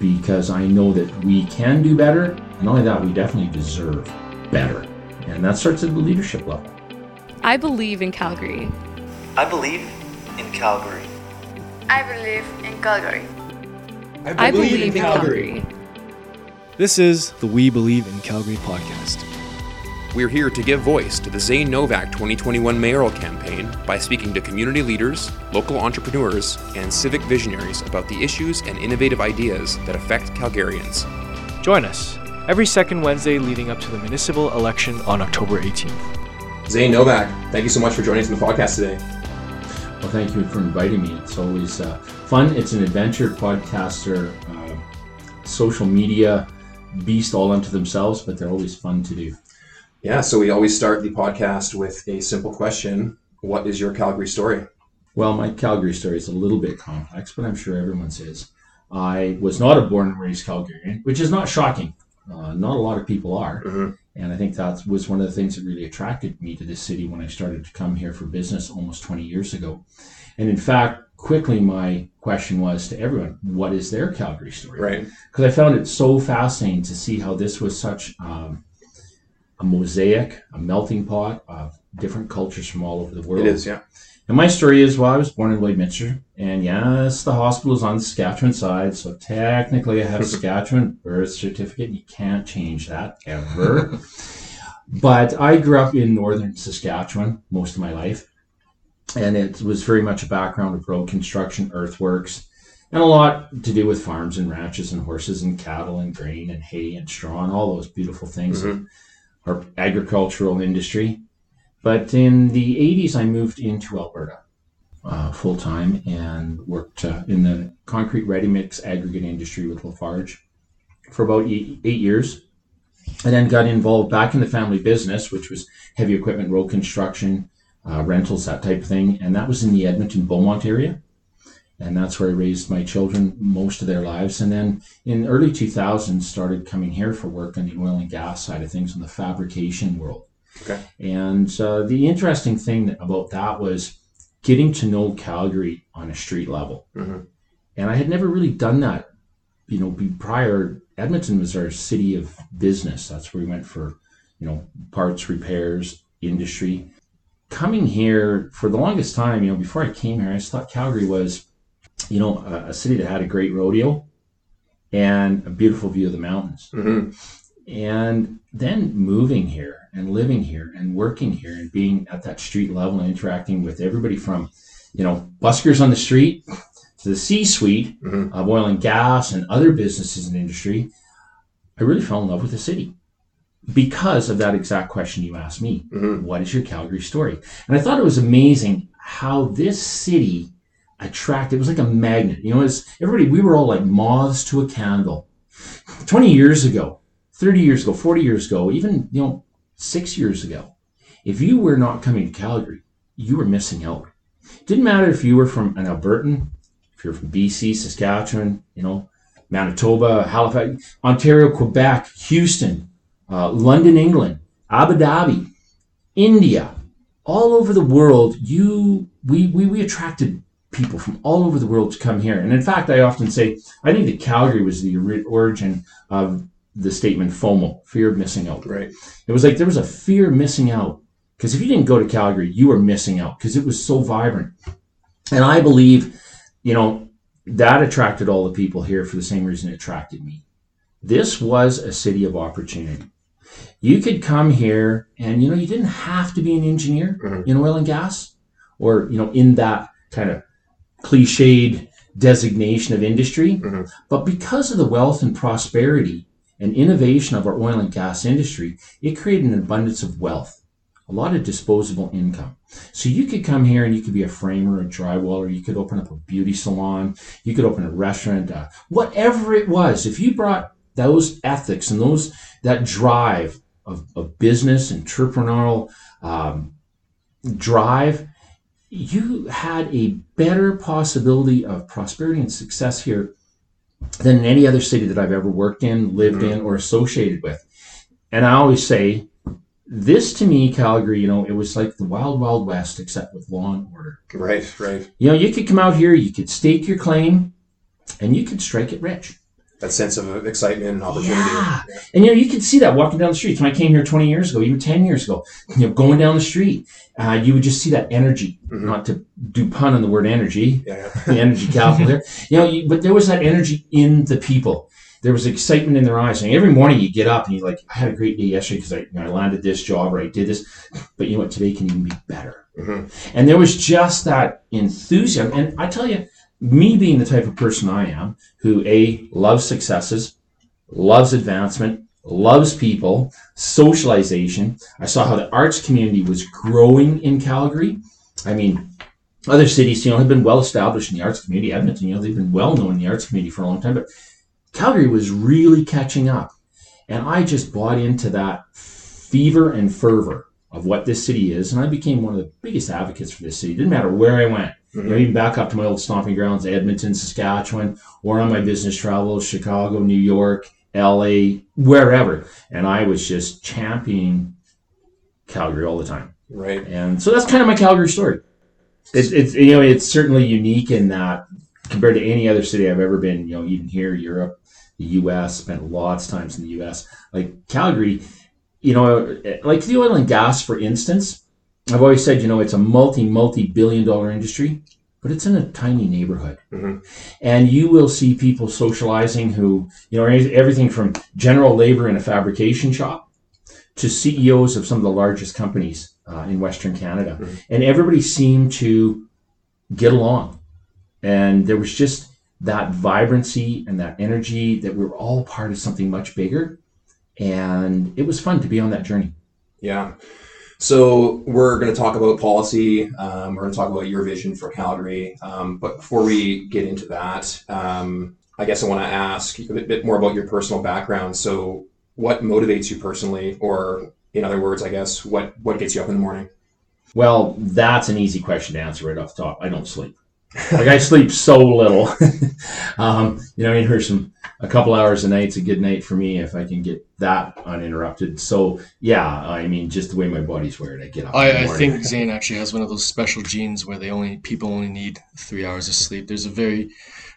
because I know that we can do better. And not only that, we definitely deserve better. And that starts at the leadership level. I believe in Calgary. I believe in Calgary. I believe in Calgary. I believe, in Calgary. This is the We Believe in Calgary podcast. We're here to give voice to the Zane Novak 2021 mayoral campaign by speaking to community leaders, local entrepreneurs, and civic visionaries about the issues and innovative ideas that affect Calgarians. Join us every second Wednesday leading up to the municipal election on October 18th. Zane Novak, thank you so much for joining us on the podcast today. Well, thank you for inviting me. It's always uh, fun. It's an adventure podcaster, uh, social media beast all unto themselves, but they're always fun to do. Yeah, so we always start the podcast with a simple question What is your Calgary story? Well, my Calgary story is a little bit complex, but I'm sure everyone's is. I was not a born and raised Calgarian, which is not shocking. Uh, not a lot of people are. Mhm. And I think that was one of the things that really attracted me to this city when I started to come here for business almost 20 years ago. And in fact, quickly my question was to everyone, what is their Calgary story? Right. Because I found it so fascinating to see how this was such um, a mosaic, a melting pot of different cultures from all over the world. It is, yeah. And my story is, well, I was born in Lloydminster, and yes, the hospital is on the Saskatchewan side, so technically I have a Saskatchewan birth certificate. You can't change that ever. but I grew up in northern Saskatchewan most of my life, and it was very much a background of road construction, earthworks, and a lot to do with farms and ranches and horses and cattle and grain and hay and straw and all those beautiful things Mhm. Our agricultural industry. But in the 80s, I moved into Alberta uh, full time and worked uh, in the concrete ready mix aggregate industry with Lafarge for about eight, eight years. And then got involved back in the family business, which was heavy equipment, road construction, uh, rentals, that type of thing. And that was in the Edmonton Beaumont area. And that's where I raised my children most of their lives. And then in early 2000s, started coming here for work on the oil and gas side of things in the fabrication world. Okay. And uh, the interesting thing about that was getting to know Calgary on a street level. Mhm. And I had never really done that, you know, prior. Edmonton was our city of business. That's where we went for, you know, parts, repairs, industry. Coming here for the longest time, you know, before I came here, I just thought Calgary was, you know, a, a city that had a great rodeo and a beautiful view of the mountains. hmm And then moving here and living here and working here and being at that street level and interacting with everybody from, you know, buskers on the street to the C-suite Mhm. of oil and gas and other businesses and industry, I really fell in love with the city because of that exact question you asked me. Mhm. What is your Calgary story? And I thought it was amazing how this city attracted. It was like a magnet. You know, it's everybody. We were all like moths to a candle. Twenty years ago, thirty years ago, forty years ago, even you know, six years ago, if you were not coming to Calgary, you were missing out. Didn't matter if you were from an Albertan, if you're from BC, Saskatchewan, you know, Manitoba, Halifax, Ontario, Quebec, Houston, uh, London, England, Abu Dhabi, India, all over the world. You, we, we, we attracted people from all over the world to come here. And in fact, I often say, I think that Calgary was the origin of the statement FOMO, fear of missing out. Right. It was like there was a fear of missing out because if you didn't go to Calgary, you were missing out because it was so vibrant. And I believe, you know, that attracted all the people here for the same reason it attracted me. This was a city of opportunity. You could come here and, you know, you didn't have to be an engineer Mhm. in oil and gas or, you know, in that kind of cliched designation of industry. Mhm. But because of the wealth and prosperity and innovation of our oil and gas industry, it created an abundance of wealth, a lot of disposable income. So you could come here and you could be a framer, a drywaller, you could open up a beauty salon, you could open a restaurant, uh, whatever it was. If you brought those ethics and those that drive of, of business, entrepreneurial um, drive, you had a better possibility of prosperity and success here than in any other city that I've ever worked in, lived in, mm-hmm. or associated with. And I always say, this to me, Calgary, you know, it was like the wild, wild west, except with law and order. Right, right. You know, you could come out here, you could stake your claim, and you could strike it rich. That sense of excitement and opportunity. Yeah. And you know, you could see that walking down the streets. When I came here 20 years ago, even 10 years ago, you know, going down the street, uh, you would just see that energy. Mhm. Not to do pun on the word energy, Yeah, the energy capital there. You know, you, but there was that energy in the people. There was excitement in their eyes. And every morning you get up and you're like, I had a great day yesterday because I, you know, I landed this job or I did this. But you know what? Today can even be better. hmm And there was just that enthusiasm. And I tell you, me being the type of person I am, who A, loves successes, loves advancement, loves people, socialization. I saw how the arts community was growing in Calgary. I mean, other cities, you know, have been well established in the arts community. Edmonton, you know, they've been well known in the arts community for a long time, but Calgary was really catching up. And I just bought into that fever and fervor of what this city is, and I became one of the biggest advocates for this city. Didn't matter where I went. Mm-hmm. You know, even back up to my old stomping grounds, Edmonton, Saskatchewan, or on my business travels, Chicago, New York, LA, wherever. And I was just championing Calgary all the time. Right. And so that's kind of my Calgary story. It's, it's you know it's certainly unique in that compared to any other city I've ever been. You know, even here, Europe, the U.S. Spent lots of times in the U.S. Like Calgary, you know, like the oil and gas, for instance. I've always said, you know, it's a multi multi billion dollar industry, but it's in a tiny neighborhood, Mhm. and you will see people socializing who you know everything from general labor in a fabrication shop to CEOs of some of the largest companies uh, in Western Canada, Mhm. and everybody seemed to get along, and there was just that vibrancy and that energy that we were all part of something much bigger, and it was fun to be on that journey. Yeah. So we're going to talk about policy. Um, we're going to talk about your vision for Calgary. Um, but before we get into that, um, I guess I want to ask a bit, bit more about your personal background. So, what motivates you personally, or in other words, I guess what what gets you up in the morning? Well, that's an easy question to answer right off the top. I don't sleep. Like I sleep so little. um, you know, I mean, here's some a couple hours a night's a good night for me if I can get that uninterrupted. So yeah, I mean, just the way my body's wired, I get up. I, I think Zane actually has one of those special genes where they only people only need three hours of sleep. There's a very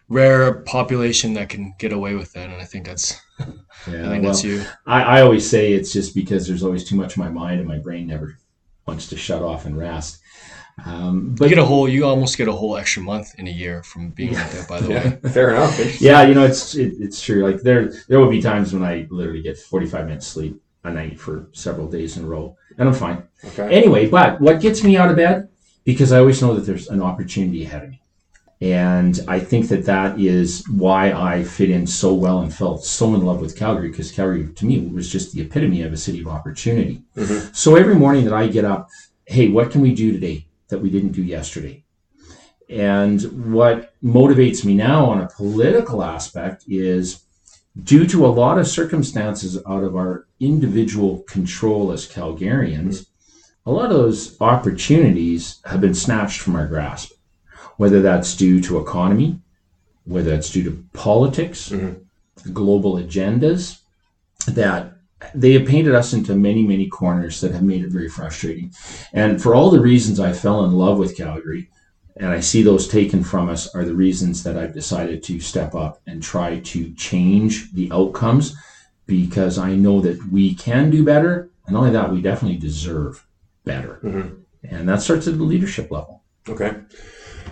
rare population that can get away with that, and I think that's I think well, that's you. I, I always say it's just because there's always too much in my mind and my brain never wants to shut off and rest. Um, You but get a whole you almost get a whole extra month in a year from being like that. By the way, fair enough. Yeah, you know, it's it, it's true. Like there there will be times when I literally get 45 minutes sleep a night for several days in a row, and I'm fine. Okay. Anyway, but what gets me out of bed? Because I always know that there's an opportunity ahead of me. And I think that that is why I fit in so well and felt so in love with Calgary, because Calgary to me was just the epitome of a city of opportunity. Mhm. So every morning that I get up, hey, what can we do today that we didn't do yesterday? And what motivates me now on a political aspect is due to a lot of circumstances out of our individual control as Calgarians, a lot of those opportunities have been snatched from our grasp, whether that's due to economy, whether that's due to politics, Mhm. global agendas, that they have painted us into many, many corners that have made it very frustrating. And for all the reasons I fell in love with Calgary, and I see those taken from us, are the reasons that I've decided to step up and try to change the outcomes because I know that we can do better. And not only that, we definitely deserve better. Mhm. And that starts at the leadership level. Okay.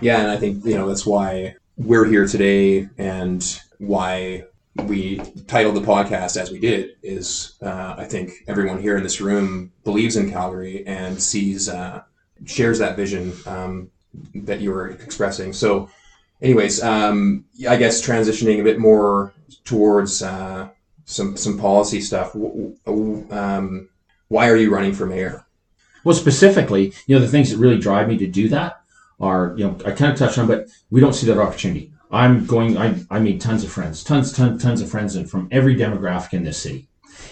Yeah, and I think you know that's why we're here today, and why we titled the podcast as we did is uh, I think everyone here in this room believes in Calgary and sees uh, shares that vision um, that you were expressing. So, anyways, um, I guess transitioning a bit more towards uh, some some policy stuff. Um, why are you running for mayor? Well, specifically, you know, the things that really drive me to do that are, you know, I kind of touched on, but we don't see that opportunity. I'm going, I, I made tons of friends, tons, tons, tons of friends and from every demographic in this city.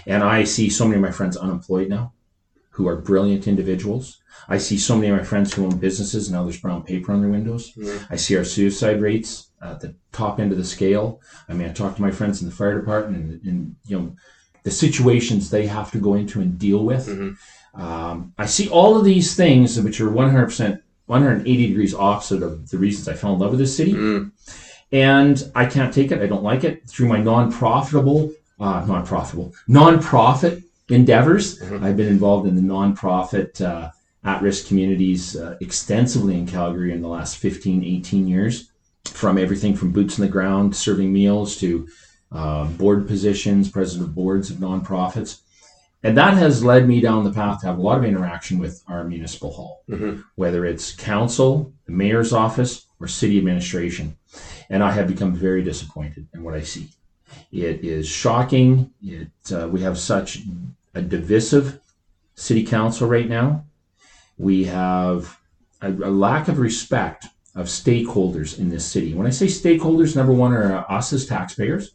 And I see so many of my friends unemployed now who are brilliant individuals. I see so many of my friends who own businesses and now there's brown paper on their windows. Mhm. I see our suicide rates at the top end of the scale. I mean, I talk to my friends in the fire department and, and you know, the situations they have to go into and deal with. Mhm. Um, I see all of these things which are 100%, 180 degrees opposite of the reasons I fell in love with this city. Mm, and I can't take it. I don't like it. Through my non-profitable, uh, non-profitable, non-profit endeavors, Mhm. I've been involved in the non-profit uh, at-risk communities uh, extensively in Calgary in the last 15, 18 years. From everything from boots on the ground, serving meals, to uh, board positions, president of boards of nonprofits. And that has led me down the path to have a lot of interaction with our municipal hall, Mhm. whether it's council, the mayor's office, or city administration. And I have become very disappointed in what I see. It is shocking. It uh, we have such a divisive city council right now. We have a, a lack of respect of stakeholders in this city. When I say stakeholders, number one are us as taxpayers.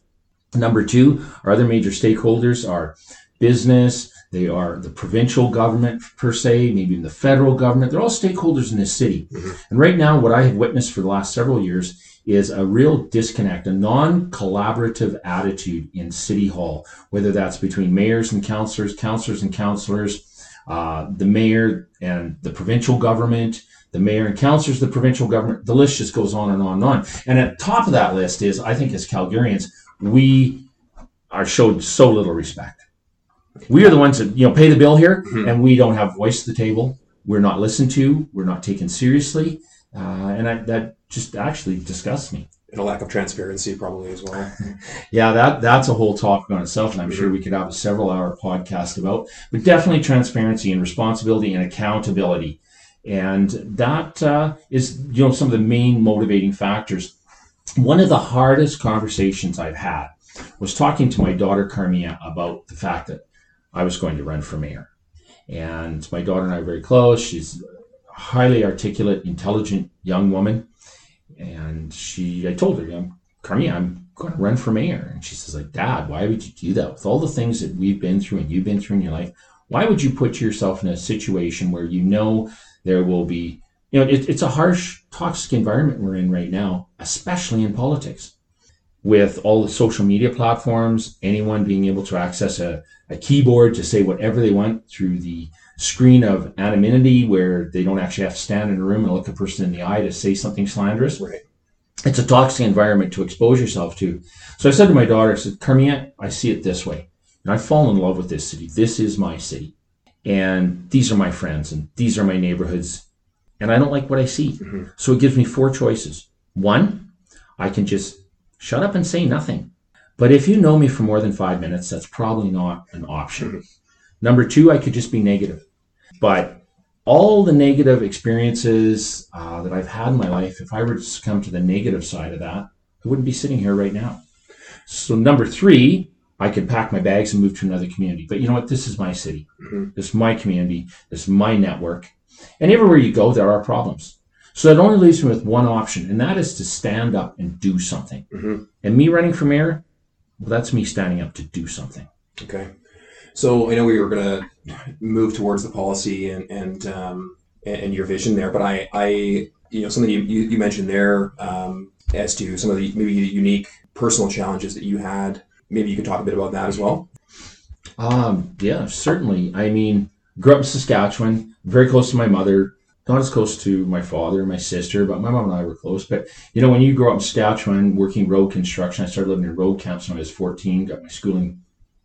Number two, our other major stakeholders are business, they are the provincial government per se, maybe even the federal government. They're all stakeholders in this city. And right now, what I have witnessed for the last several years is a real disconnect, a non collaborative attitude in City Hall, whether that's between mayors and councillors, councillors and councillors, uh, the mayor and the provincial government, the mayor and councillors, the provincial government. The list just goes on and on and on. And at the top of that list is, I think, as Calgarians, we are showed so little respect. We are the ones that you know pay the bill here, Mhm. and we don't have voice at the table. We're not listened to. We're not taken seriously, uh, and I, that just actually disgusts me. And a lack of transparency, probably as well. Yeah, that that's a whole topic on itself, and I'm sure we could have a several hour podcast about. But definitely transparency and responsibility and accountability, and that uh, is you know some of the main motivating factors. One of the hardest conversations I've had was talking to my daughter Carmia about the fact that I was going to run for mayor, and my daughter and I are very close. She's a highly articulate, intelligent young woman, and she I told her, I'm I'm going to run for mayor. And she says, like, Dad, why would you do that? With all the things that we've been through and you've been through in your life, why would you put yourself in a situation where you know there will be, you know, it, it's a harsh, toxic environment we're in right now, especially in politics. With all the social media platforms, anyone being able to access a, a keyboard to say whatever they want through the screen of anonymity where they don't actually have to stand in a room and look a person in the eye to say something slanderous Right. it's a toxic environment to expose yourself to. So I said to my daughter, I said, Carmia, I see it this way. And I fall in love with this city. This is my city. And these are my friends and these are my neighborhoods. And I don't like what I see. Mhm. So it gives me four choices. One, I can just shut up and say nothing. But if you know me for more than five minutes, that's probably not an option. Number two, I could just be negative. But all the negative experiences uh, that I've had in my life, if I were to come to the negative side of that, I wouldn't be sitting here right now. So, number three, I could pack my bags and move to another community. But you know what? This is my city. Mhm. This is my community. This is my network. And everywhere you go, there are problems. So that only leaves me with one option, and that is to stand up and do something. Mhm. And me running for mayor, well, that's me standing up to do something. Okay. So I know we were going to move towards the policy and and um, and, your vision there, but I I you know something you, you, you mentioned there um, as to some of the maybe unique personal challenges that you had. Maybe you could talk a bit about that as well. Um, yeah, certainly. I mean, grew up in Saskatchewan, very close to my mother, not as close to my father and my sister, but my mom and I were close. But you know, when you grow up in Saskatchewan, working road construction, I started living in road camps when I was 14, got my schooling,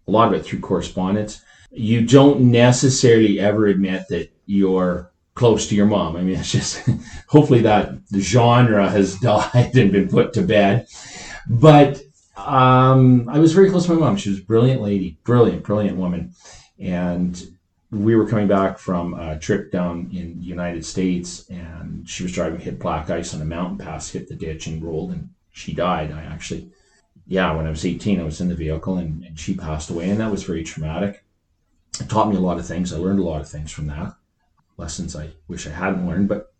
a lot of it through correspondence. You don't necessarily ever admit that you're close to your mom. I mean, it's just hopefully that genre has died and been put to bed. But um, I was very close to my mom. She was a brilliant lady, brilliant, brilliant woman. And we were coming back from a trip down in the United States, and she was driving, hit black ice on a mountain pass, hit the ditch, and rolled, and she died. I actually, yeah, when I was 18, I was in the vehicle, and, and she passed away, and that was very traumatic. It taught me a lot of things. I learned a lot of things from that. Lessons I wish I hadn't learned, but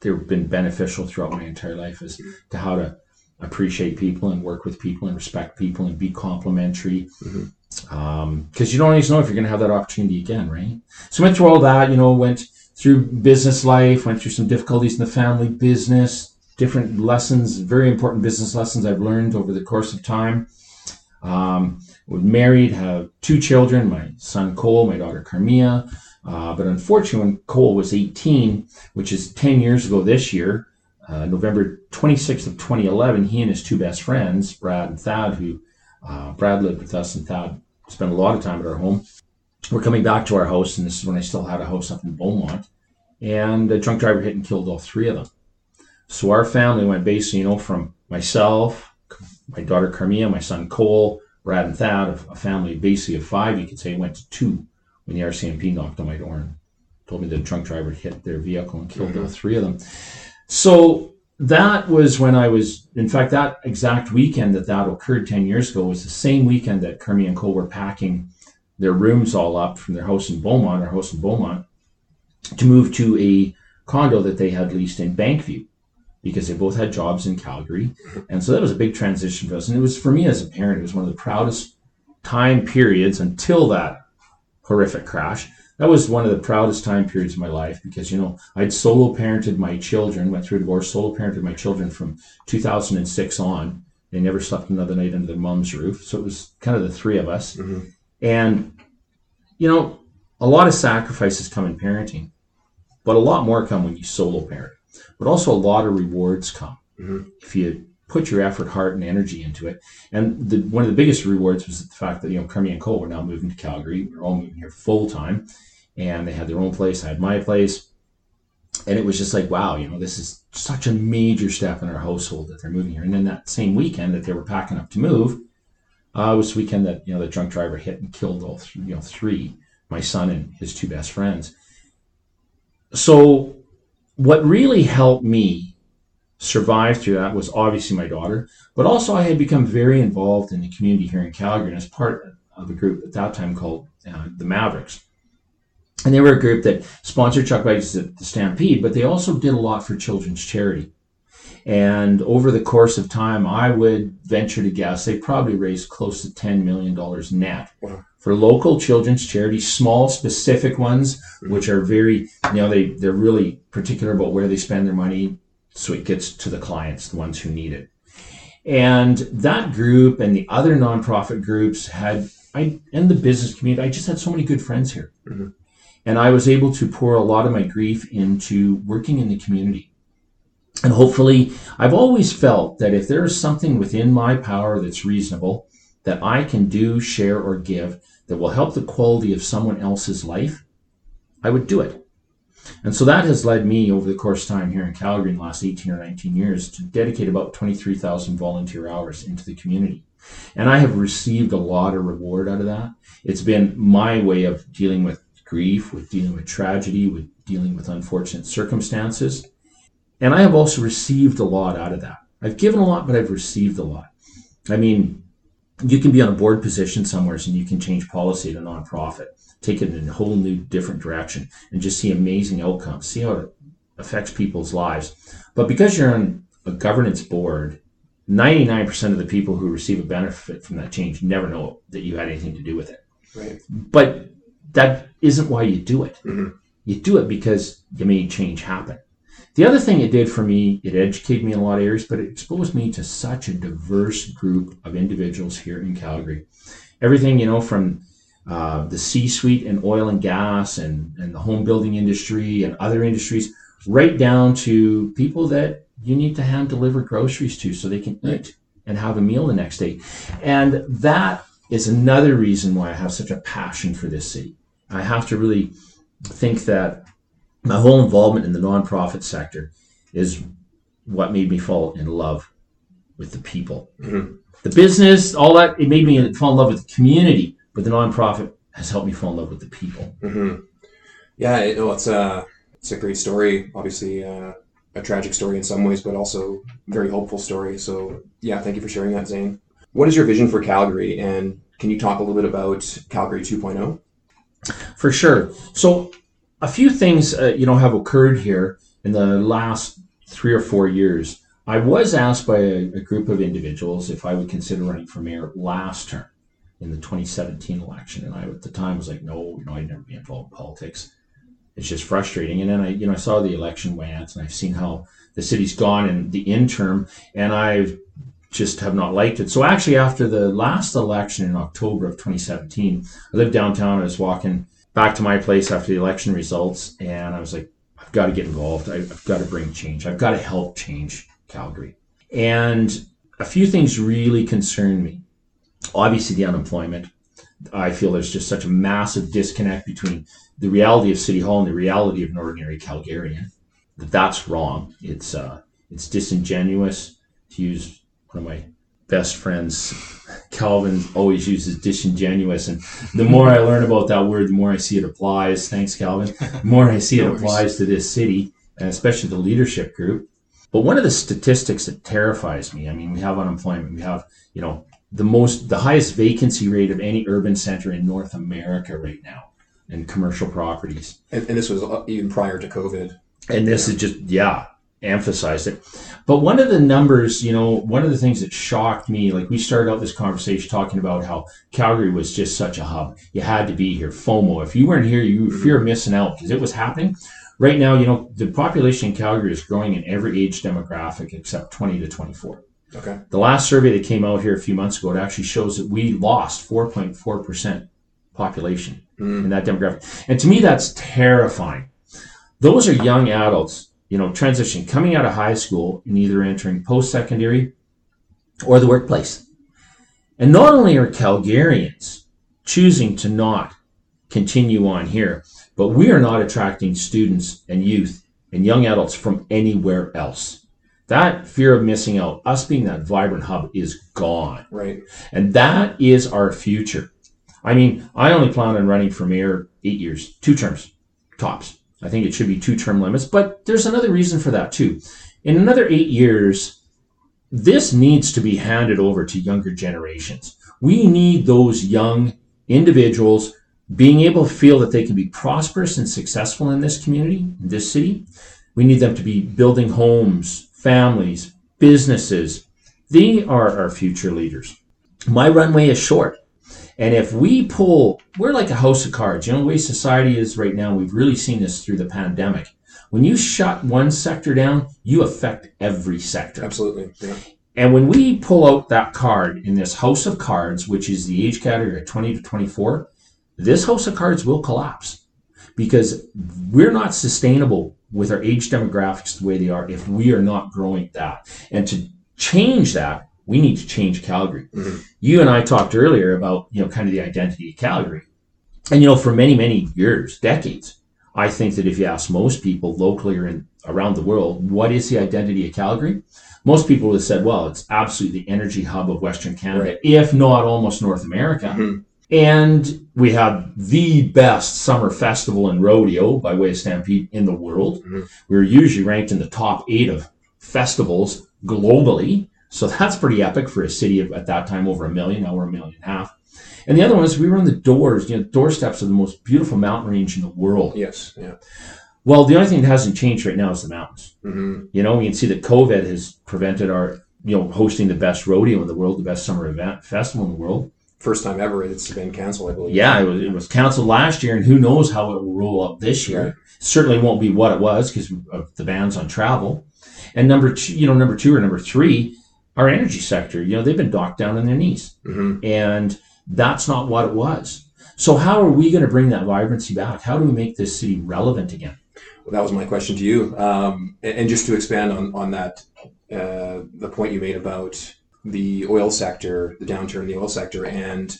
they've been beneficial throughout my entire life as to how to appreciate people and work with people and respect people and be complimentary. Mhm. Because you don't always know if you're going to have that opportunity again, right? So went through all that, you know, went through business life, went through some difficulties in the family business, different lessons, very important business lessons I've learned over the course of time. Um, was married, have two children, my son Cole, my daughter Carmia. Uh, but unfortunately, when Cole was 18, which is 10 years ago this year, uh, November 26th of 2011, he and his two best friends, Brad and Thad, who uh, Brad lived with us and Thad spent a lot of time at our home, We're coming back to our house, and this is when I still had a house up in Beaumont. And a drunk driver hit and killed all three of them. So our family went basically, you know, from myself, my daughter Carmia, my son Cole, Brad and Thad, a family basically of five, you could say, went to two when the RCMP knocked on my door and told me the drunk driver hit their vehicle and killed mm-hmm. all three of them. So that was when I was, in fact, that exact weekend that that occurred 10 years ago was the same weekend that Kermie and Cole were packing their rooms all up from their house in Beaumont, our house in Beaumont, to move to a condo that they had leased in Bankview because they both had jobs in Calgary. And so that was a big transition for us. And it was, for me as a parent, it was one of the proudest time periods until that horrific crash that was one of the proudest time periods of my life because you know I'd solo parented my children, went through divorce, solo parented my children from 2006 on. They never slept another night under their mom's roof, so it was kind of the three of us. Mm-hmm. And you know, a lot of sacrifices come in parenting, but a lot more come when you solo parent. But also a lot of rewards come mm-hmm. if you put your effort, heart, and energy into it. And the, one of the biggest rewards was the fact that you know Kermie and Cole were now moving to Calgary. We are all moving here full time, and they had their own place. I had my place, and it was just like, wow, you know, this is such a major step in our household that they're moving here. And then that same weekend that they were packing up to move, uh, was the weekend that you know the drunk driver hit and killed all three, you know three, my son and his two best friends. So, what really helped me survived through that was obviously my daughter, but also I had become very involved in the community here in Calgary and as part of a group at that time called uh, the Mavericks. And they were a group that sponsored Chuck Bikes at the Stampede, but they also did a lot for children's charity. And over the course of time, I would venture to guess they probably raised close to $10 million net wow. for local children's charities, small, specific ones, which are very, you know, they, they're really particular about where they spend their money, so it gets to the clients, the ones who need it. And that group and the other nonprofit groups had, I and the business community, I just had so many good friends here. Mm-hmm. And I was able to pour a lot of my grief into working in the community. And hopefully, I've always felt that if there is something within my power that's reasonable, that I can do, share, or give that will help the quality of someone else's life, I would do it. And so that has led me over the course of time here in Calgary in the last 18 or 19 years to dedicate about 23,000 volunteer hours into the community. And I have received a lot of reward out of that. It's been my way of dealing with grief, with dealing with tragedy, with dealing with unfortunate circumstances. And I have also received a lot out of that. I've given a lot, but I've received a lot. I mean, you can be on a board position somewhere and you can change policy at a nonprofit take it in a whole new different direction and just see amazing outcomes, see how it affects people's lives. But because you're on a governance board, 99% of the people who receive a benefit from that change never know that you had anything to do with it. Right. But that isn't why you do it. Mm-hmm. You do it because you made change happen. The other thing it did for me, it educated me in a lot of areas, but it exposed me to such a diverse group of individuals here in Calgary. Everything, you know, from uh, the C-suite in oil and gas and, and the home building industry and other industries, right down to people that you need to hand deliver groceries to so they can eat and have a meal the next day. And that is another reason why I have such a passion for this city. I have to really think that my whole involvement in the nonprofit sector is what made me fall in love with the people. Mm-hmm. The business, all that, it made me fall in love with the community but the nonprofit has helped me fall in love with the people. Mm-hmm. Yeah, you know, it's a it's a great story. Obviously, uh, a tragic story in some ways, but also very hopeful story. So, yeah, thank you for sharing that, Zane. What is your vision for Calgary, and can you talk a little bit about Calgary 2.0? For sure. So, a few things uh, you know have occurred here in the last three or four years. I was asked by a, a group of individuals if I would consider running for mayor last term in the 2017 election, and I at the time was like, no, you know, I'd never be involved in politics. It's just frustrating. And then I, you know, I saw the election went, and I've seen how the city's gone in the interim, and I've just have not liked it. So actually, after the last election in October of 2017, I lived downtown. I was walking back to my place after the election results, and I was like, I've got to get involved. I, I've got to bring change. I've got to help change Calgary. And a few things really concern me. Obviously, the unemployment. I feel there's just such a massive disconnect between the reality of City Hall and the reality of an ordinary Calgarian. That that's wrong. It's uh, it's disingenuous to use one of my best friends. Calvin always uses disingenuous, and the more I learn about that word, the more I see it applies. Thanks, Calvin. The more I see it applies to this city, and especially the leadership group. But one of the statistics that terrifies me, I mean, we have unemployment, we have, you know, the most, the highest vacancy rate of any urban center in North America right now in commercial properties. And, and this was uh, even prior to COVID. And this is just, yeah, emphasized it. But one of the numbers, you know, one of the things that shocked me, like we started out this conversation talking about how Calgary was just such a hub. You had to be here. FOMO. If you weren't here, you fear missing out because it was happening right now, you know, the population in Calgary is growing in every age demographic except 20 to 24. Okay. The last survey that came out here a few months ago, it actually shows that we lost 4.4% population Mm. in that demographic. And to me, that's terrifying. Those are young adults, you know, transitioning, coming out of high school and either entering post secondary or the workplace. And not only are Calgarians choosing to not continue on here, but we are not attracting students and youth and young adults from anywhere else. That fear of missing out, us being that vibrant hub, is gone. Right. And that is our future. I mean, I only plan on running for mayor eight years, two terms, tops. I think it should be two term limits, but there's another reason for that too. In another eight years, this needs to be handed over to younger generations. We need those young individuals being able to feel that they can be prosperous and successful in this community, in this city. We need them to be building homes, families, businesses. They are our future leaders. My runway is short. And if we pull, we're like a house of cards. You know, the way society is right now, we've really seen this through the pandemic. When you shut one sector down, you affect every sector. Absolutely. Yeah. And when we pull out that card in this house of cards, which is the age category of 20 to 24, this house of cards will collapse because we're not sustainable with our age demographics the way they are if we are not growing that. And to change that, we need to change Calgary. Mhm. You and I talked earlier about, you know, kind of the identity of Calgary. And, you know, for many, many years, decades, I think that if you ask most people locally or in, around the world, what is the identity of Calgary? Most people would have said, well, it's absolutely the energy hub of Western Canada, Right. if not almost North America. Mhm. And we had the best summer festival and rodeo by way of Stampede in the world. Mhm. We were usually ranked in the top eight of festivals globally. So that's pretty epic for a city of at that time over a million, now we're a million and a half. And the other one is we were on the doors, you know, doorsteps of the most beautiful mountain range in the world. Yes. Yeah. Well, the only thing that hasn't changed right now is the mountains. hmm You know, we can see that COVID has prevented our, you know, hosting the best rodeo in the world, the best summer event festival in the world. First time ever it's been canceled, I believe. Yeah, it was, it was canceled last year, and who knows how it will roll up this year. Right. Certainly won't be what it was because of the bans on travel. And number two, you know, number two or number three, our energy sector. You know, they've been docked down on their knees, hmm and that's not what it was. So how are we going to bring that vibrancy back? How do we make this city relevant again? Well, that was my question to you. Um, and, and just to expand on, on that, uh, the point you made about the oil sector, the downturn in the oil sector, and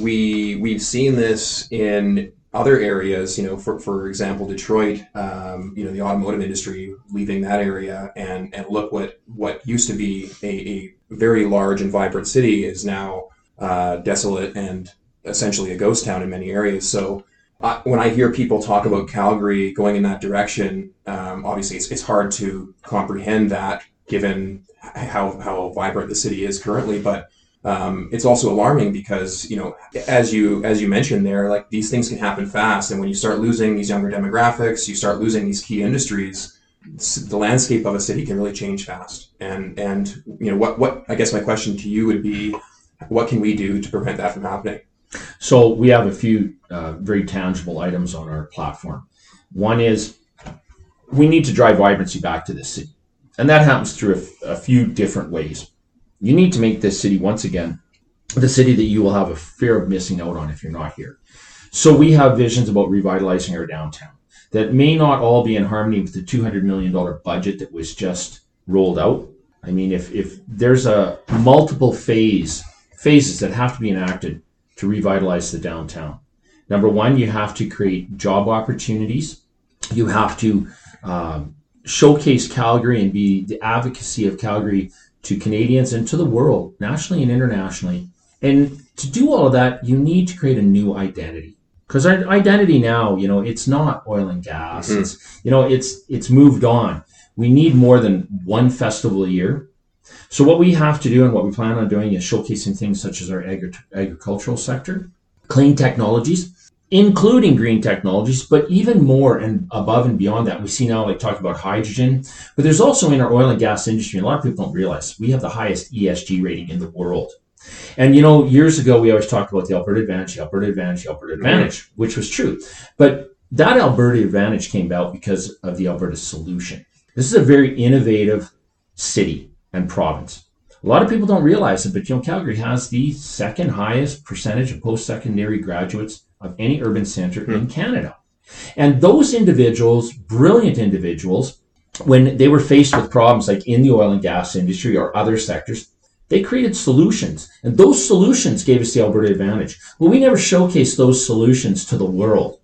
we we've seen this in other areas. You know, for for example, Detroit. Um, you know, the automotive industry leaving that area, and and look what what used to be a, a very large and vibrant city is now uh, desolate and essentially a ghost town in many areas. So uh, when I hear people talk about Calgary going in that direction, um, obviously it's, it's hard to comprehend that given how, how vibrant the city is currently. But um, it's also alarming because you know, as you as you mentioned there, like these things can happen fast, and when you start losing these younger demographics, you start losing these key industries. The landscape of a city can really change fast, and and you know what what I guess my question to you would be, what can we do to prevent that from happening? So we have a few uh, very tangible items on our platform. One is we need to drive vibrancy back to the city, and that happens through a, few different ways. You need to make this city once again the city that you will have a fear of missing out on if you're not here. So we have visions about revitalizing our downtown. that may not all be in harmony with the $200 million budget that was just rolled out. I mean, if, if there's a multiple phase phases that have to be enacted to revitalize the downtown. Number one, you have to create job opportunities. You have to um, showcase Calgary and be the advocacy of Calgary to Canadians and to the world, nationally and internationally. And to do all of that, you need to create a new identity. Because our identity now, you know, it's not oil and gas. Mhm. It's you know, it's it's moved on. We need more than one festival a year. So what we have to do and what we plan on doing is showcasing things such as our agri- agricultural sector, clean technologies, including green technologies, but even more and above and beyond that. We see now like talking about hydrogen, but there's also in our oil and gas industry, and a lot of people don't realize we have the highest ESG rating in the world. And you know, years ago we always talked about the Alberta Advantage, the Alberta Advantage, the Alberta Advantage, which was true. But that Alberta Advantage came about because of the Alberta Solution. This is a very innovative city and province. A lot of people don't realize it, but you know, Calgary has the second highest percentage of post-secondary graduates of any urban center in hmm. Canada. And those individuals, brilliant individuals, when they were faced with problems like in the oil and gas industry or other sectors, they created solutions. And those solutions gave us the Alberta advantage. Well, we never showcased those solutions to the world.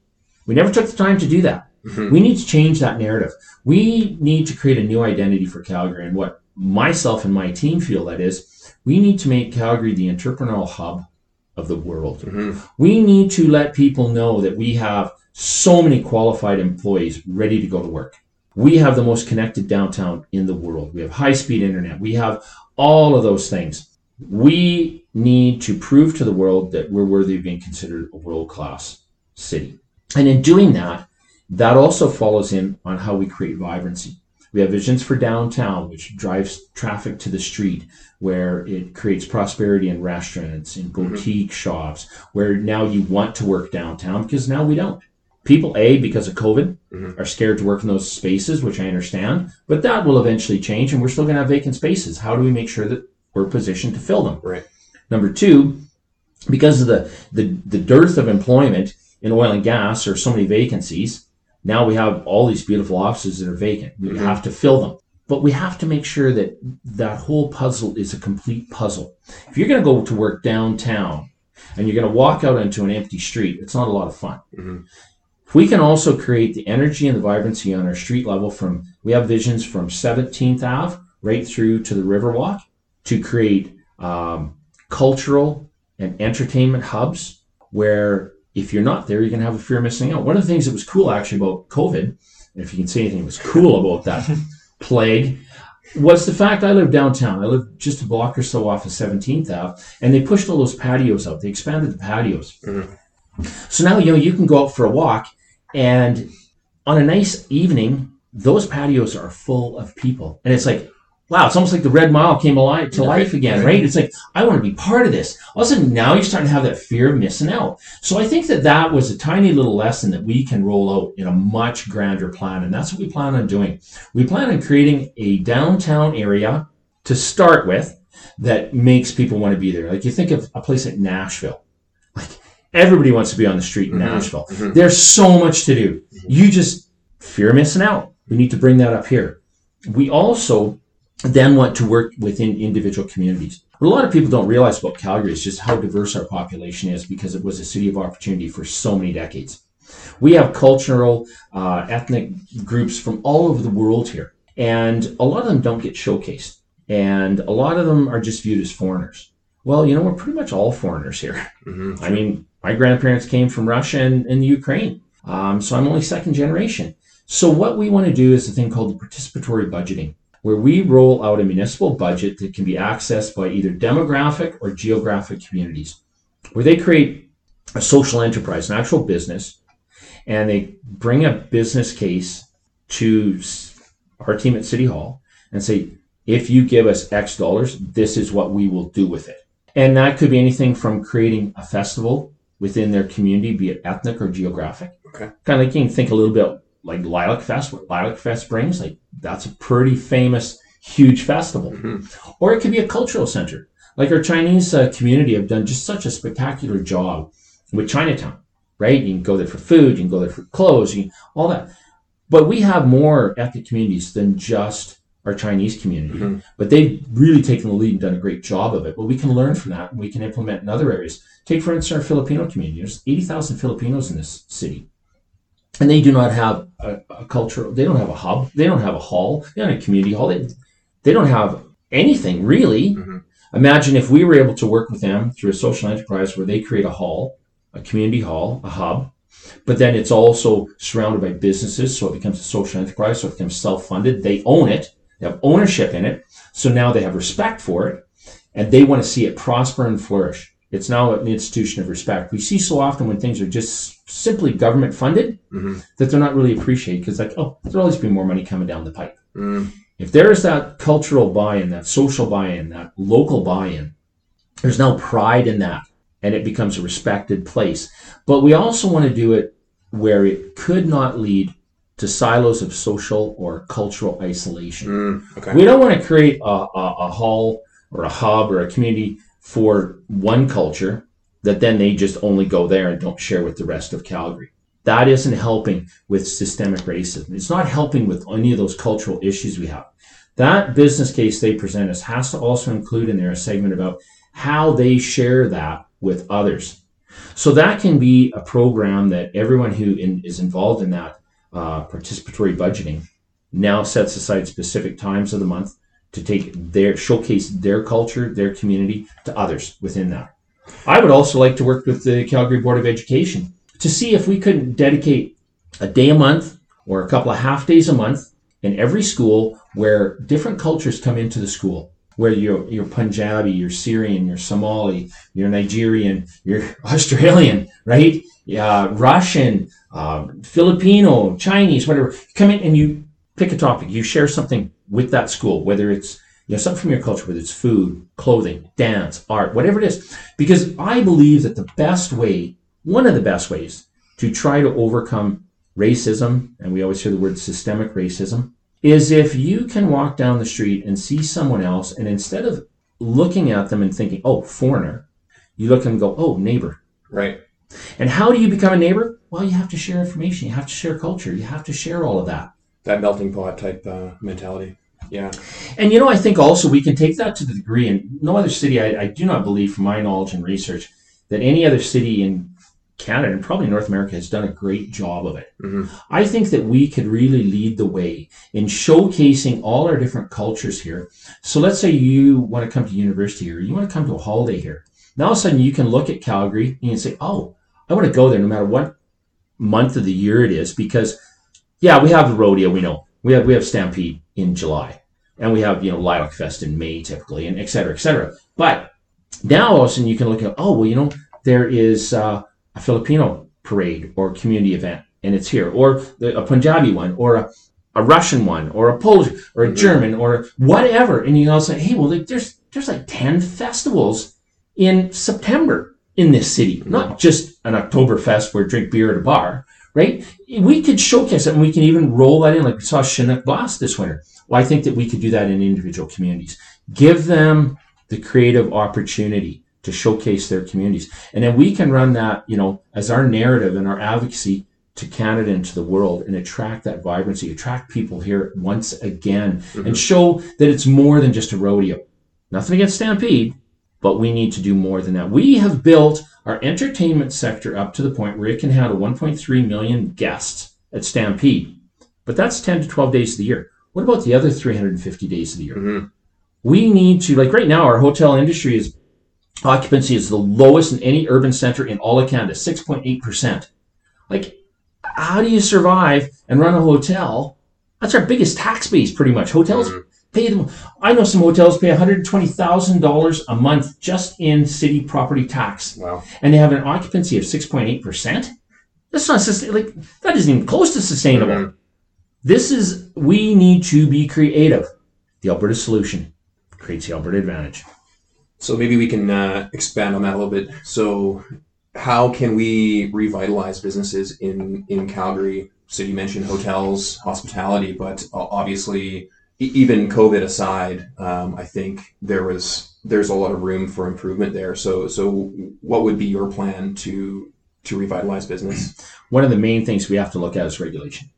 We never took the time to do that. Mm-hmm. We need to change that narrative. We need to create a new identity for Calgary. And what myself and my team feel that is, we need to make Calgary the entrepreneurial hub of the world. Mm-hmm. We need to let people know that we have so many qualified employees ready to go to work. We have the most connected downtown in the world. We have high speed internet. We have all of those things. We need to prove to the world that we're worthy of being considered a world class city. And in doing that, that also follows in on how we create vibrancy. We have visions for downtown, which drives traffic to the street, where it creates prosperity in restaurants, in mm-hmm. boutique shops, where now you want to work downtown because now we don't. People, A, because of COVID, mm-hmm. are scared to work in those spaces, which I understand, but that will eventually change and we're still going to have vacant spaces. How do we make sure that we're positioned to fill them? Right. Number two, because of the, the, the dearth of employment in oil and gas or so many vacancies, now we have all these beautiful offices that are vacant. We have to fill them. But we have to make sure that that whole puzzle is a complete puzzle. If you're going to go to work downtown and you're going to walk out onto an empty street, it's not a lot of fun. If we can also create the energy and the vibrancy on our street level from, we have visions from 17th Ave right through to the Riverwalk to create um, cultural and entertainment hubs where if you're not there, you're going to have a fear of missing out. One of the things that was cool actually about COVID, if you can say anything was cool about that plague, was the fact I live downtown. I live just a block or so off of 17th Ave, and they pushed all those patios out. They expanded the patios. Mm-hmm. So now you know you can go out for a walk, and on a nice evening, those patios are full of people, and it's like, wow, it's almost like the Red Mile came alive to life again, right? It's like I want to be part of this. All of a sudden, now you're starting to have that fear of missing out. So I think that that was a tiny little lesson that we can roll out in a much grander plan, and that's what we plan on doing. We plan on creating a downtown area to start with that makes people want to be there. Like you think of a place like Nashville, like everybody wants to be on the street in mm-hmm, Nashville. Mm-hmm. There's so much to do. Mm-hmm. You just fear missing out. We need to bring that up here. We also then want to work within individual communities. What a lot of people don't realize about Calgary is just how diverse our population is because it was a city of opportunity for so many decades. We have cultural, uh, ethnic groups from all over the world here, and a lot of them don't get showcased, and a lot of them are just viewed as foreigners. Well, you know, we're pretty much all foreigners here. I mean, my grandparents came from Russia and, and the Ukraine, um, so I'm only second generation. So what we want to do is a thing called the participatory budgeting where we roll out a municipal budget that can be accessed by either demographic or geographic communities, where they create a social enterprise, an actual business, and they bring a business case to our team at City Hall and say, if you give us X dollars, this is what we will do with it. And that could be anything from creating a festival within their community, be it ethnic or geographic. Okay. Kind of like you can think a little bit like Lilac Fest, what Lilac Fest brings. Like that's a pretty famous, huge festival. Or it could be a cultural center. Like our Chinese uh, community have done just such a spectacular job with Chinatown. right? You can go there for food, you can go there for clothes, you all that. But we have more ethnic communities than just our Chinese community. Mm-hmm. But they've really taken the lead and done a great job of it. But we can learn from that and we can implement in other areas. Take, for instance, our Filipino community. There's 80,000 Filipinos in this city. And they do not have a, a cultural, they don't have a hub, they don't have a hall, they don't have a community hall, they, they don't have anything really. Mhm. Imagine if we were able to work with them through a social enterprise where they create a hall, a community hall, a hub, but then it's also surrounded by businesses, so it becomes a social enterprise, so it becomes self-funded. They own it, they have ownership in it, so now they have respect for it, and they want to see it prosper and flourish. It's now an institution of respect. We see so often when things are just simply government funded Mhm. that they're not really appreciated because, like, oh, there'll always be more money coming down the pipe. Mm. If there is that cultural buy-in, that social buy-in, that local buy-in, there's now pride in that, and it becomes a respected place. But we also want to do it where it could not lead to silos of social or cultural isolation. Mm. Okay. We don't want to create a, a, a hall or a hub or a community for one culture that then they just only go there and don't share with the rest of Calgary. That isn't helping with systemic racism. It's not helping with any of those cultural issues we have. That business case they present us has to also include in there a segment about how they share that with others. So that can be a program that everyone who in, is involved in that uh, participatory budgeting now sets aside specific times of the month to take their showcase their culture, their community to others within that. I would also like to work with the Calgary Board of Education to see if we couldn't dedicate a day a month or a couple of half days a month in every school where different cultures come into the school. Where you're, you're Punjabi, you're Syrian, you're Somali, you're Nigerian, you're Australian, right? Yeah, Russian, um, Filipino, Chinese, whatever. Come in and you pick a topic. You share something with that school, whether it's you know something from your culture, whether it's food, clothing, dance, art, whatever it is. Because I believe that the best way, one of the best ways, to try to overcome racism, and we always hear the word systemic racism, is if you can walk down the street and see someone else, and instead of looking at them and thinking, "Oh, foreigner," you look and go, "Oh, neighbor." Right. And how do you become a neighbor? Well, you have to share information. You have to share culture. You have to share all of that. That melting pot type uh, mentality. Yeah. And you know, I think also we can take that to the degree, and no other city, I, I do not believe, from my knowledge and research, that any other city in Canada and probably North America has done a great job of it. Mhm. I think that we could really lead the way in showcasing all our different cultures here. So let's say you want to come to university here, you want to come to a holiday here. Now all of a sudden you can look at Calgary and you can say, oh, I want to go there no matter what month of the year it is because yeah, we have the rodeo, we know. We have we have Stampede in July. And we have, you know, Lilac Fest in May typically, and et cetera, et cetera. But now all of a sudden you can look at, oh, well, you know, there is uh, a Filipino parade or community event, and it's here, or the, a Punjabi one, or a, a Russian one, or a Polish, or a German, or whatever. And you know, say, hey, well, there's there's like ten festivals in September in this city, not just an Oktoberfest where drink beer at a bar, right? We could showcase it, and we can even roll that in, like we saw Chinook Blast this winter. Well, I think that we could do that in individual communities. Give them the creative opportunity to showcase their communities. And then we can run that, you know, as our narrative and our advocacy to Canada and to the world and attract that vibrancy, attract people here once again and mm-hmm. show that it's more than just a rodeo. Nothing against Stampede, but we need to do more than that. We have built our entertainment sector up to the point where it can handle 1.3 million guests at Stampede. But that's 10 to 12 days of the year. What about the other 350 days of the year? Mhm. We need to, like right now, our hotel industry is occupancy is the lowest in any urban center in all of Canada, 6.8%. Like, how do you survive and run a hotel? That's our biggest tax base, pretty much. Hotels pay them. I know some hotels pay $120,000 a month just in city property tax, Wow. and they have an occupancy of 6.8%. That's not sustain- like that isn't even close to sustainable. Mhm. This is we need to be creative. The Alberta solution creates the Alberta advantage. So maybe we can uh, expand on that a little bit. So, how can we revitalize businesses in in Calgary? So you mentioned hotels, hospitality, but obviously, e- even COVID aside, um, I think there was there's a lot of room for improvement there. So, so what would be your plan to to revitalize business? One of the main things we have to look at is regulation.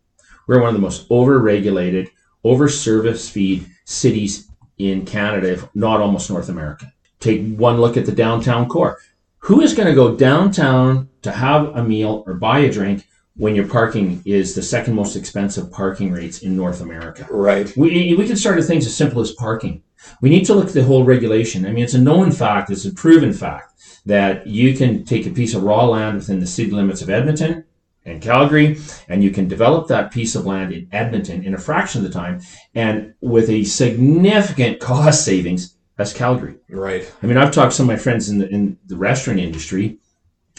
We're one of the most over-regulated, over-service feed cities in Canada, if not almost North America. Take one look at the downtown core. Who is going to go downtown to have a meal or buy a drink when your parking is the second most expensive parking rates in North America? Right. We, we can start with things as simple as parking. We need to look at the whole regulation. I mean, it's a known fact, it's a proven fact that you can take a piece of raw land within the city limits of Edmonton and Calgary, and you can develop that piece of land in Edmonton in a fraction of the time and with a significant cost savings as Calgary. Right. I mean, I've talked to some of my friends in the, in the restaurant industry,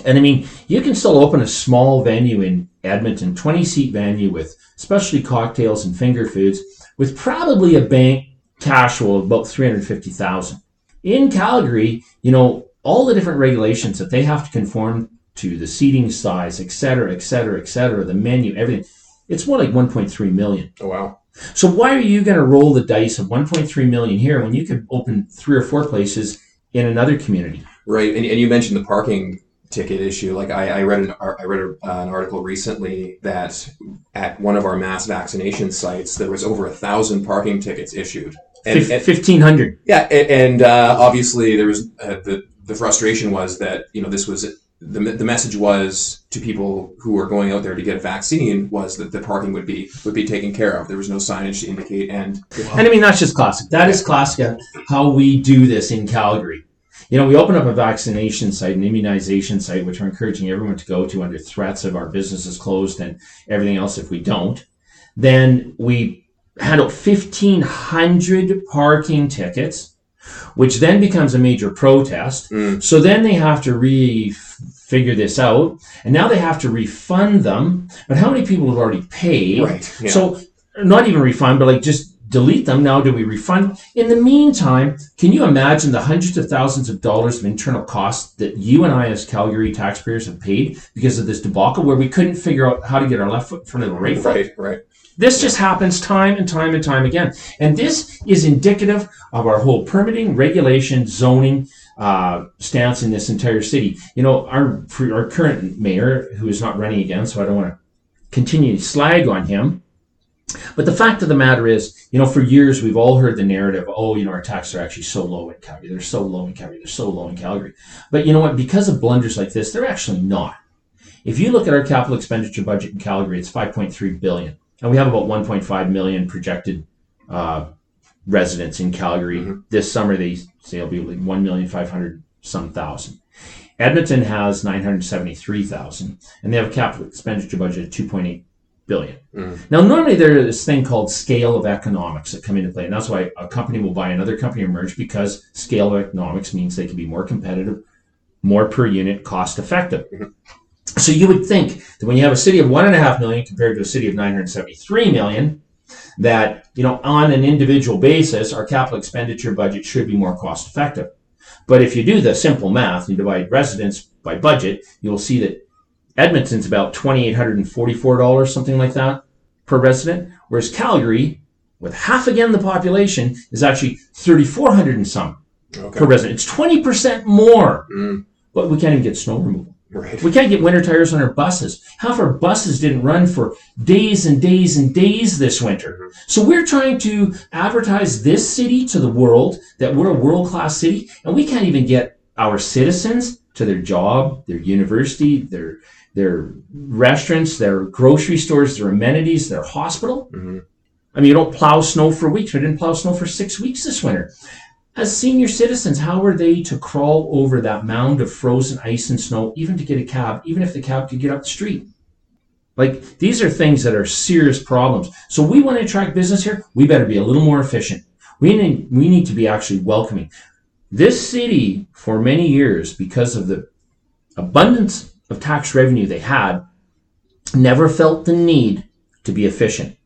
and I mean, you can still open a small venue in Edmonton, 20 seat venue with specialty cocktails and finger foods with probably a bank cash flow of about 350,000. In Calgary, you know, all the different regulations that they have to conform to the seating size, et cetera, et cetera, et cetera, the menu, everything. It's more like 1.3 million. Oh wow. So why are you going to roll the dice of 1.3 million here when you could open three or four places in another community? Right. And, and you mentioned the parking ticket issue. Like I, I read an I read a, uh, an article recently that at one of our mass vaccination sites there was over a thousand parking tickets issued. And, Fif- and- 1500. yeah, and, and uh, obviously there was uh, the the frustration was that you know this was the, the message was to people who were going out there to get a vaccine was that the parking would be would be taken care of. There was no signage to indicate, and And I mean, that's just classic. That is classic how we do this in Calgary. You know, we open up a vaccination site, an immunization site, which we're encouraging everyone to go to under threats of our businesses closed and everything else if we don't. Then we hand out 1,500 parking tickets, which then becomes a major protest. Mm. So then they have to refigure this out, and now they have to refund them. But how many people have already paid? Right, yeah. So not even refund, but like just delete them. Now do we refund? In the meantime, can you imagine the hundreds of thousands of dollars of internal costs that you and I as Calgary taxpayers have paid because of this debacle where we couldn't figure out how to get our left foot in front of the right foot? right, right. This just happens time and time and time again. And this is indicative of our whole permitting, regulation, zoning uh, stance in this entire city. You know, our our current mayor, who is not running again, so I don't want to continue to slag on him. But the fact of the matter is, you know, for years we've all heard the narrative, oh, you know, our taxes are actually so low in Calgary. They're so low in Calgary. They're so low in Calgary. But you know what? Because of blunders like this, they're actually not. If you look at our capital expenditure budget in Calgary, it's 5.3 billion, and we have about 1.5 million projected uh, residents in Calgary. This summer, they say it'll be like 1 million 500 some thousand. Edmonton has 973,000, and they have a capital expenditure budget of 2.8 billion. Mm. Now, normally there's this thing called scale of economics that come into play, and that's why a company will buy another company or merge because scale of economics means they can be more competitive, more per unit, cost effective. Mm-hmm. So you would think that when you have a city of one and a half million compared to a city of 973 million, that you know on an individual basis, our capital expenditure budget should be more cost effective. But if you do the simple math, you divide residents by budget, you'll see that Edmonton's about twenty eight hundred and forty four dollars, something like that, per resident, whereas Calgary, with half again the population, is actually thirty four hundred and some Okay. per resident. It's twenty percent more, Mm. but we can't even get snow removal. Right. We can't get winter tires on our buses. Half our buses didn't run for days and days and days this winter. So we're trying to advertise this city to the world that we're a world class city, and we can't even get our citizens to their job, their university, their their restaurants, their grocery stores, their amenities, their hospital. Mhm. I mean, you don't plow snow for weeks. We didn't plow snow for six weeks this winter. As senior citizens, how are they to crawl over that mound of frozen ice and snow, even to get a cab, even if the cab could get up the street? Like, these are things that are serious problems. So, we want to attract business here. We better be a little more efficient. We need, we need to be actually welcoming. This city, for many years, because of the abundance of tax revenue they had, never felt the need to be efficient.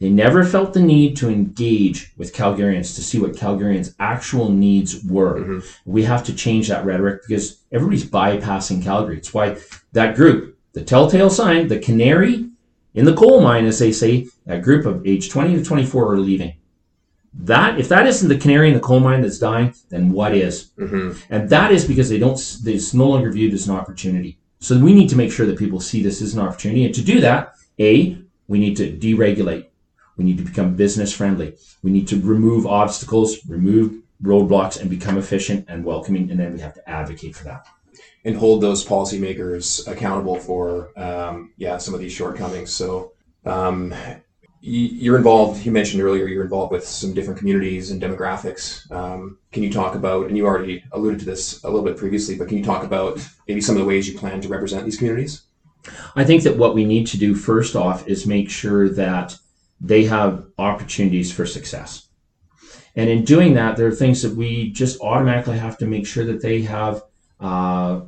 They never felt the need to engage with Calgarians to see what Calgarians' actual needs were. We have to change that rhetoric because everybody's bypassing Calgary. It's why that group, the telltale sign, the canary in the coal mine, as they say, that group of age 20 to 24 are leaving. That if that isn't the canary in the coal mine that's dying, then what is? hmm And that is because they don't. It's no longer viewed as an opportunity. So we need to make sure that people see this as an opportunity. And to do that, A, we need to deregulate. We need to become business friendly. We need to remove obstacles, remove roadblocks, and become efficient and welcoming. And then we have to advocate for that. And hold those policymakers accountable for, um, yeah, some of these shortcomings. So, um, you're involved you mentioned earlier you're involved with some different communities and demographics. Um, can you talk about and you already alluded to this a little bit previously but can you talk about maybe some of the ways you plan to represent these communities? I think that what we need to do first off is make sure that they have opportunities for success. And in doing that there are things that we just automatically have to make sure that they have uh,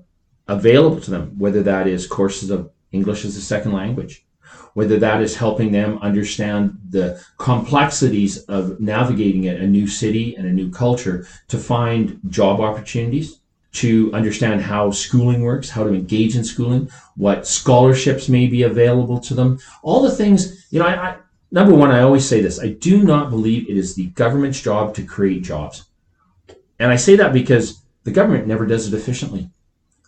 available to them whether that is courses of english as a second language whether that is helping them understand the complexities of navigating a new city and a new culture to find job opportunities, to understand how schooling works, how to engage in schooling, what scholarships may be available to them, all the things, you know, I, I number one, I always say this I do not believe it is the government's job to create jobs. And I say that because the government never does it efficiently.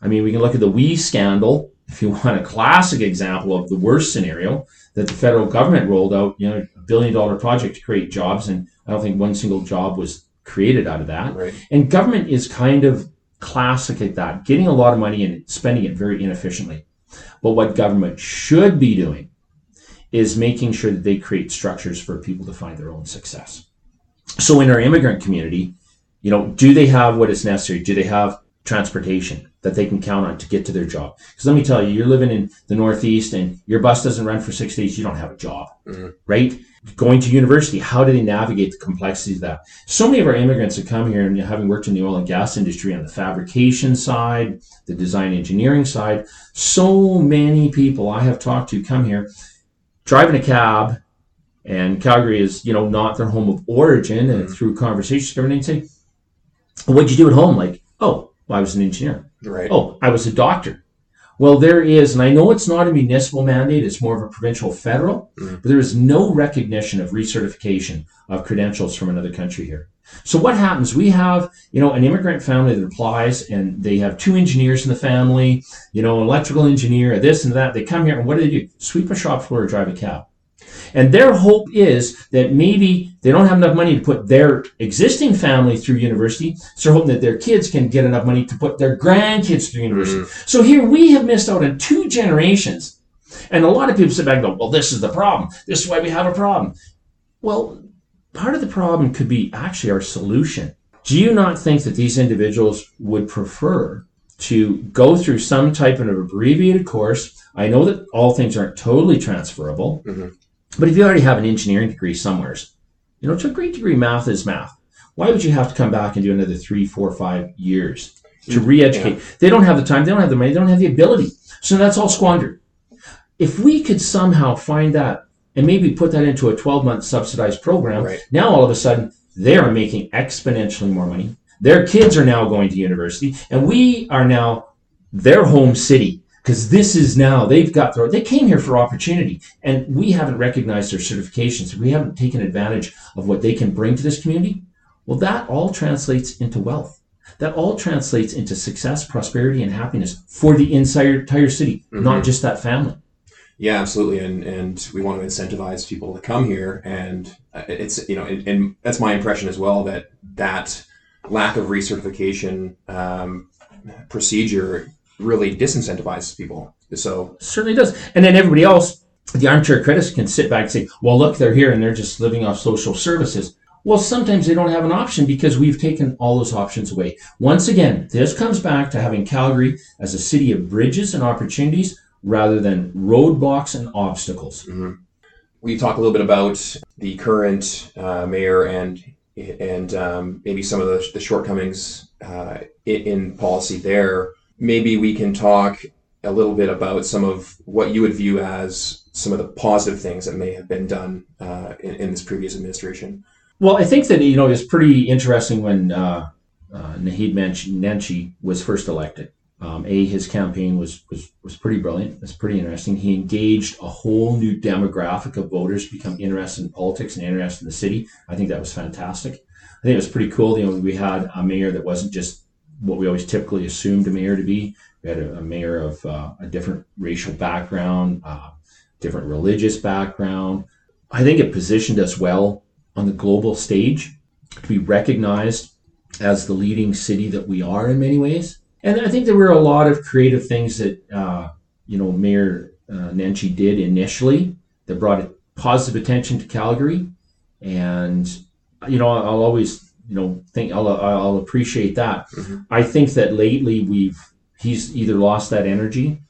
I mean, we can look at the WE scandal if you want a classic example of the worst scenario that the federal government rolled out, you know, a billion dollar project to create jobs, and I don't think one single job was created out of that. Right. And government is kind of classic at that, getting a lot of money and spending it very inefficiently. But what government should be doing is making sure that they create structures for people to find their own success. So in our immigrant community, you know, do they have what is necessary? Do they have transportation that they can count on to get to their job. Because let me tell you, you're living in the Northeast and your bus doesn't run for six days, you don't have a job, mm-hmm. right? Going to university, how do they navigate the complexities of that? So many of our immigrants that come here and having worked in the oil and gas industry on the fabrication side, the design engineering side, so many people I have talked to come here driving a cab and Calgary is, you know, not their home of origin and mm-hmm. through conversations, everything say, what'd you do at home? Like, oh, well, I was an engineer. Right. Oh, I was a doctor. Well, there is, and I know it's not a municipal mandate, it's more of a provincial federal, mm-hmm. but there is no recognition of recertification of credentials from another country here. So what happens? We have, you know, an immigrant family that applies and they have two engineers in the family, you know, an electrical engineer, this and that. They come here and what do they do? Sweep a shop floor or drive a cab. And their hope is that maybe they don't have enough money to put their existing family through university, so they're hoping that their kids can get enough money to put their grandkids through university. Mm-hmm. So here we have missed out on two generations. And a lot of people sit back and go, well, this is the problem. This is why we have a problem. Well, part of the problem could be actually our solution. Do you not think that these individuals would prefer to go through some type of abbreviated course? I know that all things aren't totally transferable. Mm-hmm. But if you already have an engineering degree somewhere, you know, to a great degree, math is math. Why would you have to come back and do another three, four, five years to mm, re-educate? Yeah. They don't have the time, they don't have the money, they don't have the ability. So that's all squandered. If we could somehow find that and maybe put that into a 12-month subsidized program, right. now all of a sudden they are making exponentially more money. Their kids are now going to university, and we are now their home city because this is now they've got their they came here for opportunity and we haven't recognized their certifications. We haven't taken advantage of what they can bring to this community. Well that all translates into wealth. That all translates into success prosperity and happiness for the entire entire city mm-hmm. not just that family. Yeah absolutely and and we want to incentivize people to come here and it's you know and, and that's my impression as well that that lack of recertification um, procedure really disincentivizes people. So certainly does. And then everybody else, the armchair critics can sit back and say, well, look, they're here and they're just living off social services. Well, sometimes they don't have an option because we've taken all those options away. Once again, this comes back to having Calgary as a city of bridges and opportunities rather than roadblocks and obstacles. Mm-hmm. We talk a little bit about the current uh, mayor and and um, maybe some of the, the shortcomings uh, in, in policy there maybe we can talk a little bit about some of what you would view as some of the positive things that may have been done uh, in, in, this previous administration. Well, I think that you know it's pretty interesting when uh, uh, Naheed Nenshi was first elected. Um, a his campaign was was was pretty brilliant. It's pretty interesting. He engaged a whole new demographic of voters become interested in politics and interested in the city. I think that was fantastic. I think it was pretty cool. You know, we had a mayor that wasn't just what we always typically assumed a mayor to be. We had a, a mayor of uh, a different racial background, uh, different religious background. I think it positioned us well on the global stage to be recognized as the leading city that we are in many ways. And I think there were a lot of creative things that, uh, you know, Mayor uh, did initially that brought positive attention to Calgary. And, you know, I'll always, you know, think I'll, I'll appreciate that. Mm-hmm. I think that lately we've, he's either lost that energy.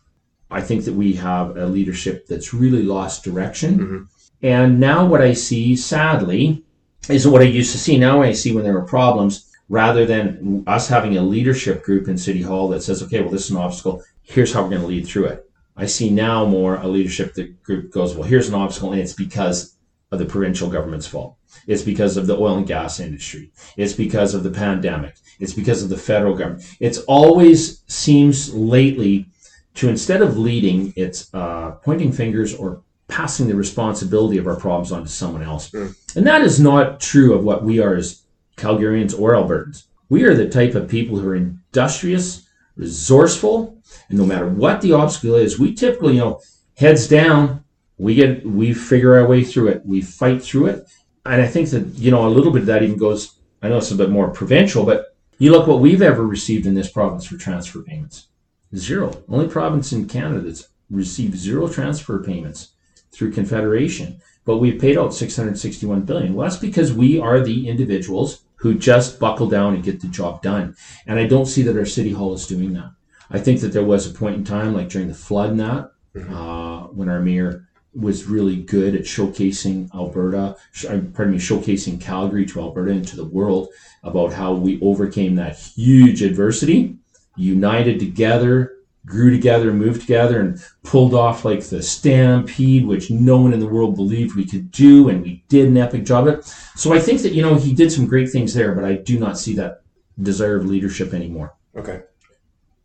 I think that we have a leadership that's really lost direction. Mhm. And now what I see, sadly, is what I used to see. Now I see when there are problems, rather than us having a leadership group in City Hall that says, okay, well, this is an obstacle. Here's how we're going to lead through it. I see now more a leadership that group goes, well, here's an obstacle, and it's because of the provincial government's fault. It's because of the oil and gas industry. It's because of the pandemic. It's because of the federal government. It's always seems lately to instead of leading, it's uh, pointing fingers or passing the responsibility of our problems onto someone else. Mm. And that is not true of what we are as Calgarians or Albertans. We are the type of people who are industrious, resourceful, and no matter what the obstacle is, we typically, you know, heads down, we get we figure our way through it. We fight through it. And I think that, you know, a little bit of that even goes I know it's a bit more provincial, but you look what we've ever received in this province for transfer payments. Zero. Only province in Canada that's received zero transfer payments through Confederation. But we've paid out 661 billion. Well, that's because we are the individuals who just buckle down and get the job done. And I don't see that our city hall is doing that. I think that there was a point in time, like during the flood and that, uh, when our mayor was really good at showcasing Alberta, uh, pardon me, showcasing Calgary to Alberta and to the world about how we overcame that huge adversity, united together, grew together, moved together, and pulled off like the stampede, which no one in the world believed we could do, and we did an epic job of it. So I think that you know he did some great things there, but I do not see that desire of leadership anymore. Okay.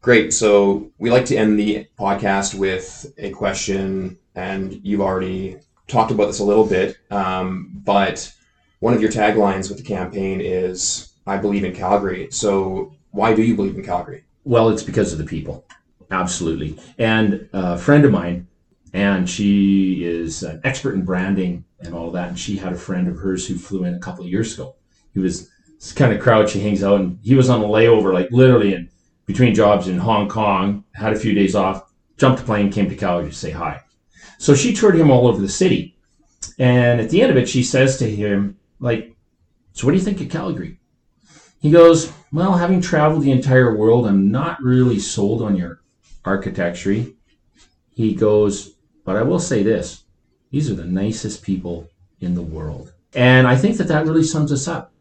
Great. So we like to end the podcast with a question, and you've already talked about this a little bit, um, but one of your taglines with the campaign is "I believe in Calgary." So why do you believe in Calgary? Well, it's because of the people, absolutely. And a friend of mine, and she is an expert in branding and all that. And she had a friend of hers who flew in a couple of years ago. He was this kind of crowd. She hangs out, and he was on a layover, like literally in between jobs in Hong Kong. Had a few days off, jumped the plane, came to Calgary to say hi. So she toured him all over the city. And at the end of it, she says to him, like, so what do you think of Calgary? He goes, well, having traveled the entire world, I'm not really sold on your architecture. He goes, but I will say this these are the nicest people in the world. And I think that that really sums us up.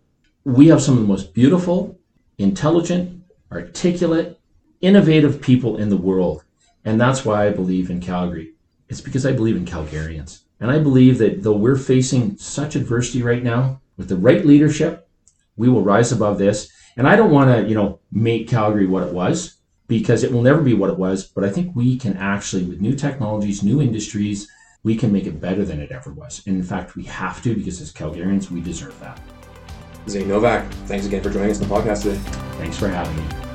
We have some of the most beautiful, intelligent, articulate, innovative people in the world. And that's why I believe in Calgary. It's because I believe in Calgarians. And I believe that though we're facing such adversity right now, with the right leadership, we will rise above this. And I don't want to, you know, make Calgary what it was because it will never be what it was. But I think we can actually, with new technologies, new industries, we can make it better than it ever was. And in fact, we have to because as Calgarians, we deserve that. Zane Novak, thanks again for joining us on the podcast today. Thanks for having me.